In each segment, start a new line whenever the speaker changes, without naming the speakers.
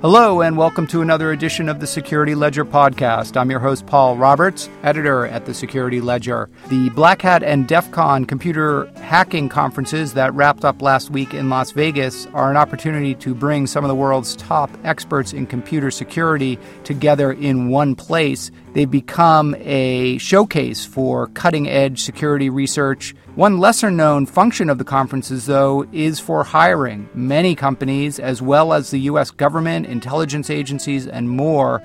Hello, and welcome to another edition of the Security Ledger podcast. I'm your host, Paul Roberts, editor at the Security Ledger. The Black Hat and DEF CON computer hacking conferences that wrapped up last week in Las Vegas are an opportunity to bring some of the world's top experts in computer security together in one place. They've become a showcase for cutting edge security research. One lesser known function of the conferences, though, is for hiring. Many companies, as well as the U.S. government, intelligence agencies, and more,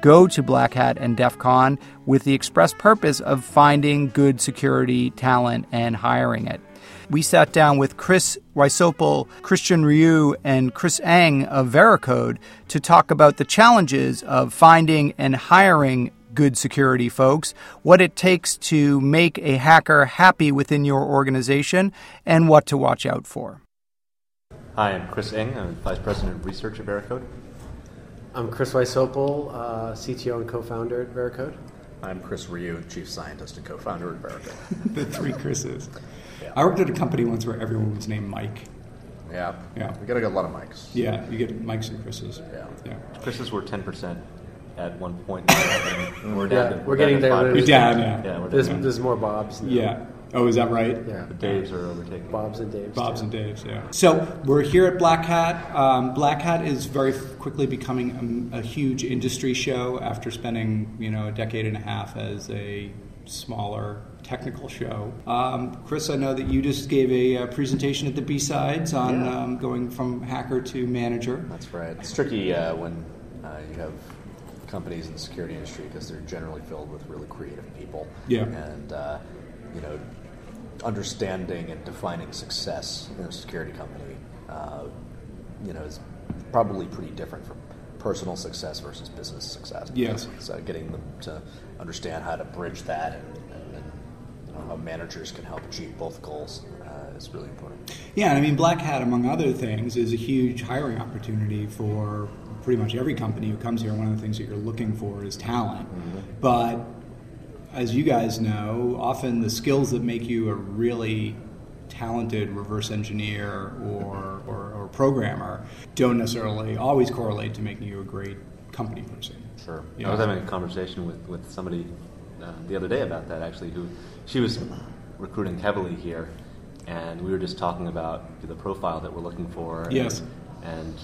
go to Black Hat and DEF CON with the express purpose of finding good security talent and hiring it. We sat down with Chris Wysopal, Christien Rioux, and Chris Eng of Veracode to talk about the challenges of finding and hiring good security folks, what it takes to make a hacker happy within your organization, and what to watch out for.
Hi, I'm Chris Eng. I'm Vice President of Research at Veracode.
I'm Chris Wysopal, uh, CTO and co-founder at Veracode.
I'm Chris Rioux, Chief Scientist and co-founder at Veracode.
the three Chris's. Yeah. I worked at a company once where everyone was named Mike.
Yeah. Yeah. We got to get a lot of Mikes.
Yeah, you get Mikes and Chris's.
Yeah.
Yeah.
Chris's were 10% at one point.
we're down. Yeah, to, we're, getting there.
We're down. Yeah.
yeah we're there's, there's more Bobs. Now.
Yeah. Oh, is that right?
Yeah.
The Daves are overtaking.
Bobs and Daves.
Bobs too. and Daves, yeah. So we're here at Black Hat. Um, Black Hat is very quickly becoming a, a, huge industry show after spending, you know, a decade and a half as a smaller technical show. Um, Chris, I know that you just gave a, a presentation at the B-Sides on yeah. um, going from hacker to manager.
That's right. It's tricky uh, when uh, you have companies in the security industry because they're generally filled with really creative people.
Yeah.
And, uh, you know, understanding and defining success in a security company, uh, you know, is probably pretty different from personal success versus business success.
Yes.
So getting them to understand how to bridge that and, and, and you know, how managers can help achieve both goals is really important.
Yeah, and I mean, Black Hat, among other things, is a huge hiring opportunity for pretty much every company who comes here, one of the things that you're looking for is talent. Mm-hmm. But as you guys know, often the skills that make you a really talented reverse engineer or, or, or programmer don't necessarily always correlate to making you a great company person.
Sure. I was having a conversation with, with somebody uh, the other day about that actually, who she was recruiting heavily here, and we were just talking about the profile that we're looking for. And,
yes.
And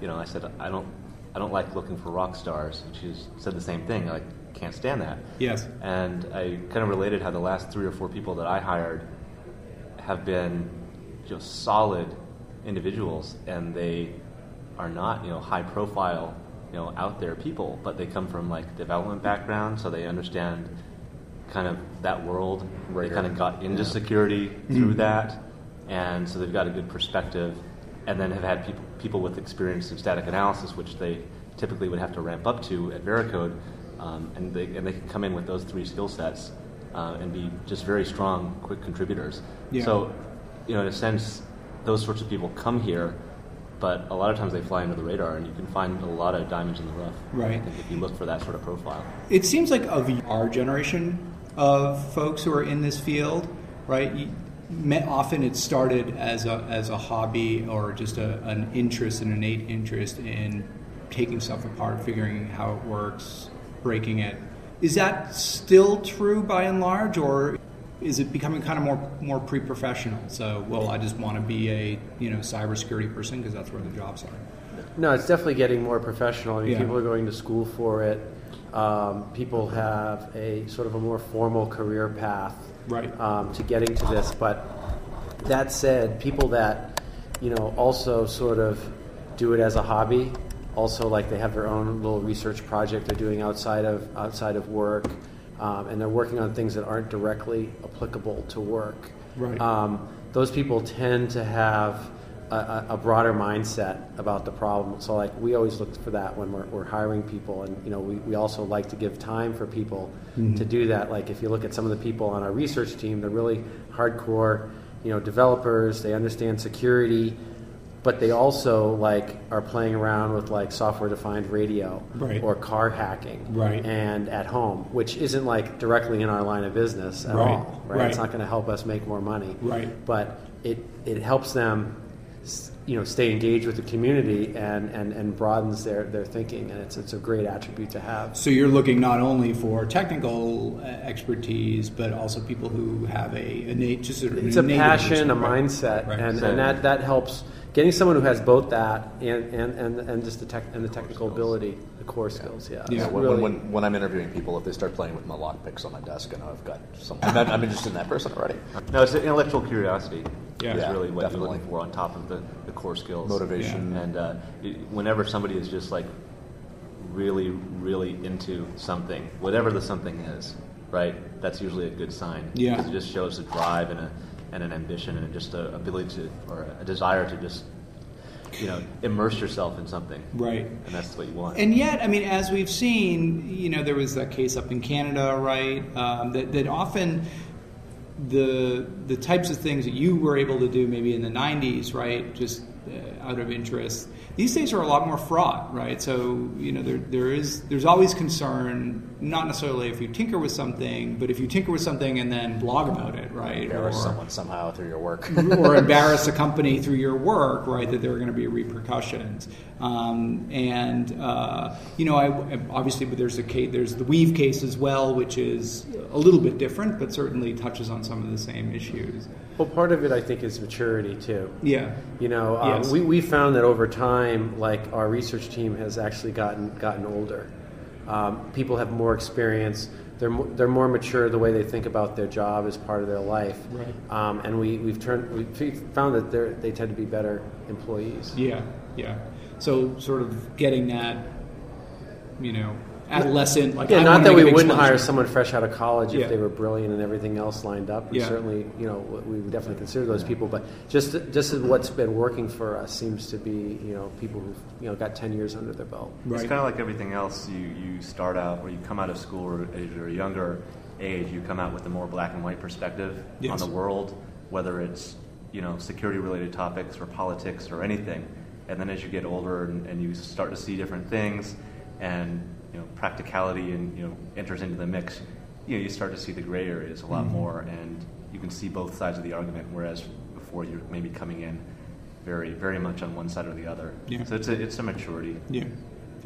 you know, I said I don't I don't like looking for rock stars. And she said the same thing. I can't stand that.
Yes.
And I kind of related how the last three or four people that I hired have been just solid individuals, and they are not, you know, high profile, you know, out there people, but they come from like development background, so they understand kind of that world. Right. They kind of got into yeah. security through mm-hmm. that, and so they've got a good perspective and then have had people, people with experience in static analysis, which they typically would have to ramp up to at Veracode, um, and, they, and they can come in with those three skill sets uh, and be just very strong, quick contributors.
Yeah.
So, you know, in a sense, those sorts of people come here, but a lot of times they fly under the radar, and you can find a lot of diamonds in the rough.
Right.
if you look for that sort of profile.
It seems like of our generation of folks who are in this field, right? often it started as a, as a hobby or just a, an interest, an innate interest in taking stuff apart, figuring how it works, breaking it. Is that still true by and large, or is it becoming kind of more more pre-professional? So, well, I just want to be a you know cybersecurity person because that's where the jobs are.
No, it's definitely getting more professional. I mean,
yeah.
people are going to school for it. Um, people have a sort of a more formal career path
right.
um, to getting to this. But that said, people that you know also sort of do it as a hobby, also like they have their own little research project they're doing outside of outside of work, um, and they're working on things that aren't directly applicable to work.
Right.
Um, those people tend to have a, a, broader mindset about the problem. So like we always look for that when we're, we're hiring people, and you know we, we also like to give time for people mm-hmm. to do that. Like if you look at some of the people on our research team, they're really hardcore, you know, developers. They understand security, but they also like are playing around with like software defined radio
right.
or car hacking,
right.
and at home, which isn't like directly in our line of business at
right.
all. Right?
right,
it's not going to help us make more money,
right?
But it it helps them you know stay engaged with the community and, and, and broadens their, their thinking and it's, it's a great attribute to have
so you're looking not only for technical uh, expertise but also people who have a innate just a,
it's a passion a mindset right. and, and that, that helps getting someone who has both that and, and, and, and just the tech and the technical ability, the core skills. Yeah.
yeah. When, really, when, when, I'm interviewing people, if they start playing with my lock picks on my desk, I know I've got someone. I'm, I'm interested in that person already.
No, it's an intellectual curiosity.
Yeah,
is
yeah,
really what
definitely.
you're looking for on top of the, the core skills,
motivation,
yeah. and uh, whenever somebody is just like really, really into something, whatever the something is, right? That's usually a good sign.
Yeah,
because it just shows a drive and a and an ambition and just a ability to or a desire to just you know immerse yourself in something
right
and that's what you want
and yet i mean as we've seen you know there was that case up in canada right um, that, that often the the types of things that you were able to do maybe in the 90s right just uh, out of interest these days are a lot more fraught, right? So you know there there is there's always concern, not necessarily if you tinker with something, but if you tinker with something and then blog about it, right?
Embarrass or, someone somehow through your work,
or embarrass a company through your work, right? That there are going to be repercussions. Um, and uh, you know, I, obviously, but there's a case, there's the weev case as well, which is a little bit different, but certainly touches on some of the same issues.
Well, part of it, I think, is maturity too.
Yeah.
You know, um, yes. we we found that over time, like our research team has actually gotten gotten older. Um, people have more experience. They're more, they're more mature. The way they think about their job as part of their life.
Right.
Um, and we we've turned we found that they they tend to be better employees.
Yeah. Yeah. So sort of getting that, you know, adolescent. Like,
yeah,
I
not that we wouldn't
explosion.
hire someone fresh out of college if
Yeah.
they were brilliant and everything else lined up. We
Yeah.
certainly, you know, we would definitely consider those people. But just just what's been working for us seems to be, you know, people who've you know got ten years under their belt.
It's kind of like everything else. You you start out or you come out of school or at a younger age, you come out with a more black and white perspective
Yes.
on the world, whether it's you know security related topics or politics or anything. And then as you get older and, and you start to see different things, and you know practicality and you know enters into the mix, you know you start to see the gray areas a lot
Mhm.
more, and you can see both sides of the argument. Whereas before you're maybe coming in very very much on one side or the other.
Yeah.
So it's a it's a maturity.
Yeah.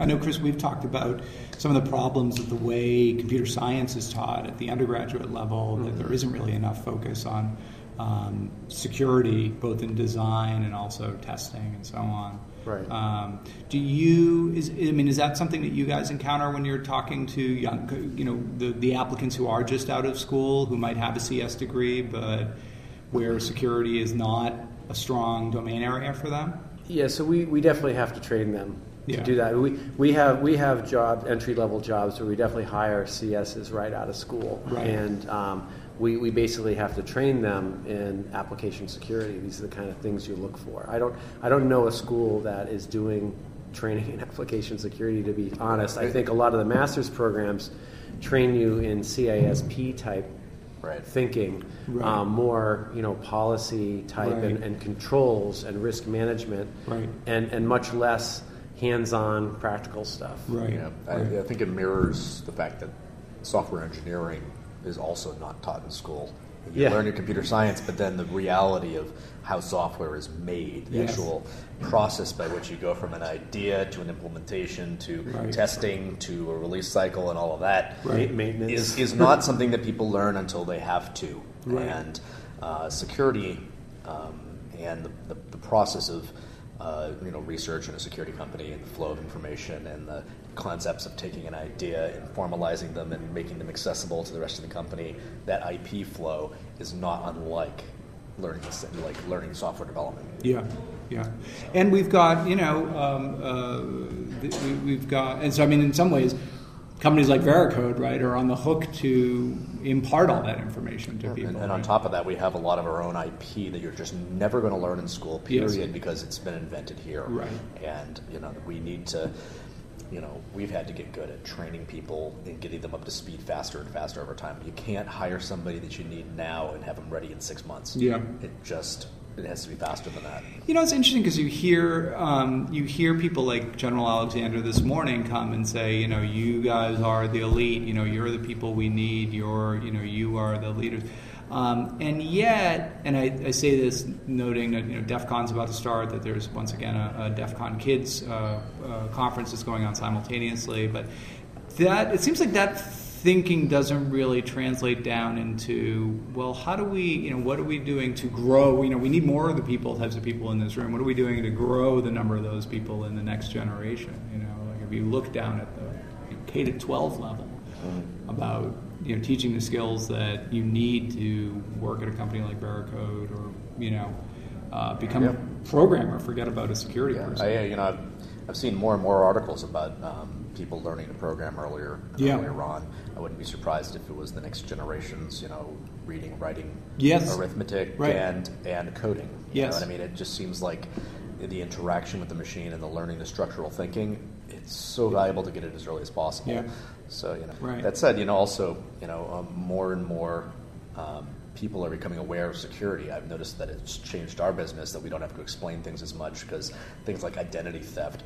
I know, Chris, we've talked about some of the problems of the way computer science is taught at the undergraduate level, that
Mm-hmm.
there isn't really enough focus on um, security, both in design and also testing and so on.
Right.
Um, do you, is, I mean, is that something that you guys encounter when you're talking to young, you know, the, the applicants who are just out of school, who might have a CS degree, but where security is not a strong domain area for them?
Yeah, so we, we definitely have to train them to
Yeah.
do that. We, we have we have job entry level jobs where we definitely hire CSs right out of school,
Right.
and um, we, we basically have to train them in application security. These are the kind of things you look for. I don't I don't know a school that is doing training in application security. To be honest, I think a lot of the master's programs train you in CISSP type
Right.
thinking,
Right.
um, more you know policy type and,
Right.
and controls and risk management,
Right.
and and much less hands-on practical stuff.
Right.
Yeah, I, I think it mirrors the fact that software engineering is also not taught in school. You
Yeah.
learn your computer science, but then the reality of how software is made, the
Yes.
actual process by which you go from an idea to an implementation to
Right.
testing to a release cycle and all of that
Right.
Maintenance
is, is not something that people learn until they have to.
Right.
And uh, security um, and the, the, the process of uh, you know research in a security company and the flow of information and the concepts of taking an idea and formalizing them and making them accessible to the rest of the company. That IP flow is not unlike learning like learning software development.
Yeah, yeah, and we've got you know um, uh, we, we've got and so I mean in some ways companies like Veracode right are on the hook to impart all that information to people.
And, and on top of that, we have a lot of our own IP that you're just never going to learn in school,
Yes.
period, because it's been invented here.
Right.
And you know, we need to. You know, we've had to get good at training people and getting them up to speed faster and faster over time. You can't hire somebody that you need now and have them ready in six months.
Yeah.
It just it has to be faster than that.
You know, it's interesting because you hear um, you hear people like General Alexander this morning come and say, you know, you guys are the elite. You know, you're the people we need. You're, you know, you are the leaders. Um, and yet, and I, I, say this noting that you know DEF CON's about to start, that there's once again a, a DEF CON Kids uh, uh, conference that's going on simultaneously, but that it seems like that thinking doesn't really translate down into well how do we you know what are we doing to grow? You know we need more of the people types of people in this room. What are we doing to grow the number of those people in the next generation? You know like if you look down at the k to 12 level about you know teaching the skills that you need to work at a company like Veracode or you know uh, become a programmer forget about a security
yeah.
person.
I, you know I've, seen more and more articles about um, people learning to program earlier
yeah.
earlier on. I wouldn't be surprised if it was the next generation's, you know, reading, writing,
yes.
arithmetic,
right.
and and coding. You
yes,
know what I mean. It just seems like the interaction with the machine and the learning the structural thinking. It's so valuable to get it as early as possible.
Yeah.
So you know,
right.
that said, you know, also you know, um, more and more. Um, people are becoming aware of security. I've noticed that it's changed our business that we don't have to explain things as much because things like identity theft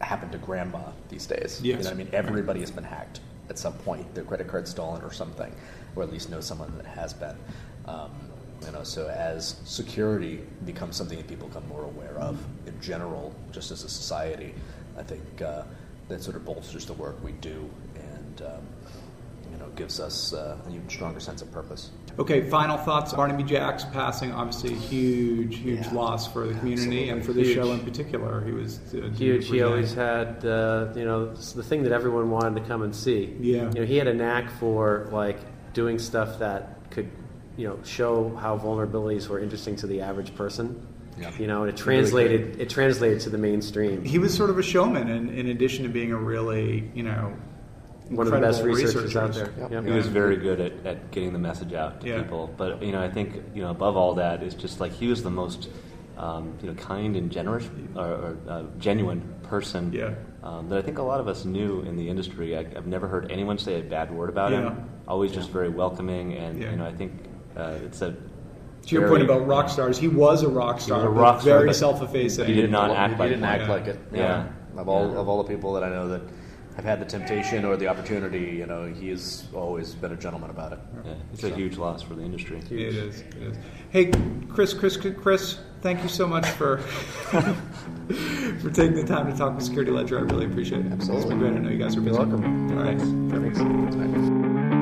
happen to grandma these days.
Yes.
You know I mean? Everybody has been hacked at some point, their credit card stolen or something, or at least know someone that has been. Um, you know, so as security becomes something that people become more aware of in general, just as a society, I think uh, that sort of bolsters the work we do and um, you know gives us uh, a even stronger sense of purpose.
Okay, final thoughts. Barnaby Jack's passing, obviously a huge, huge
Yeah.
loss for the community
Absolutely.
and for this show in particular. He was uh,
Huge. He always had, uh, you know, the thing that everyone wanted to come and see.
Yeah.
You know, he had a knack for like doing stuff that could, you know, show how vulnerabilities were interesting to the average person.
Yeah.
You know, and it
He really
translated. it translated to the mainstream.
He was sort of a showman, in, in addition to being a really, you know,
One of the best
incredible
researchers out there.
Yep.
Yep.
He was very good at, at getting the message out to
Yeah.
people. But you know, I think you know above all that is just like he was the most um, you know kind and generous or, or uh, genuine person
Yeah.
um, that I think a lot of us knew in the industry. I, I've never heard anyone say a bad word about
Yeah.
him. Always just very welcoming, and
Yeah.
you know I think uh, it's a
To your
very-
point about rock stars, he was a rock star,
was a rock star,
very
but
self-effacing.
he did not act
he
like
didn't act like it.
Yeah.
Of all
Yeah.
of all the people that I know that have had the temptation or the opportunity, you know, he has always been a gentleman about it.
Yeah, it's a huge loss for the industry.
It is. It is. Hey, Chris, Chris, Chris, thank you so much for for taking the time to talk with Security Ledger. I really appreciate it.
Absolutely.
It's been great. I know you guys are busy.
welcome.
All right.
Thanks.
Perfect.
Thanks.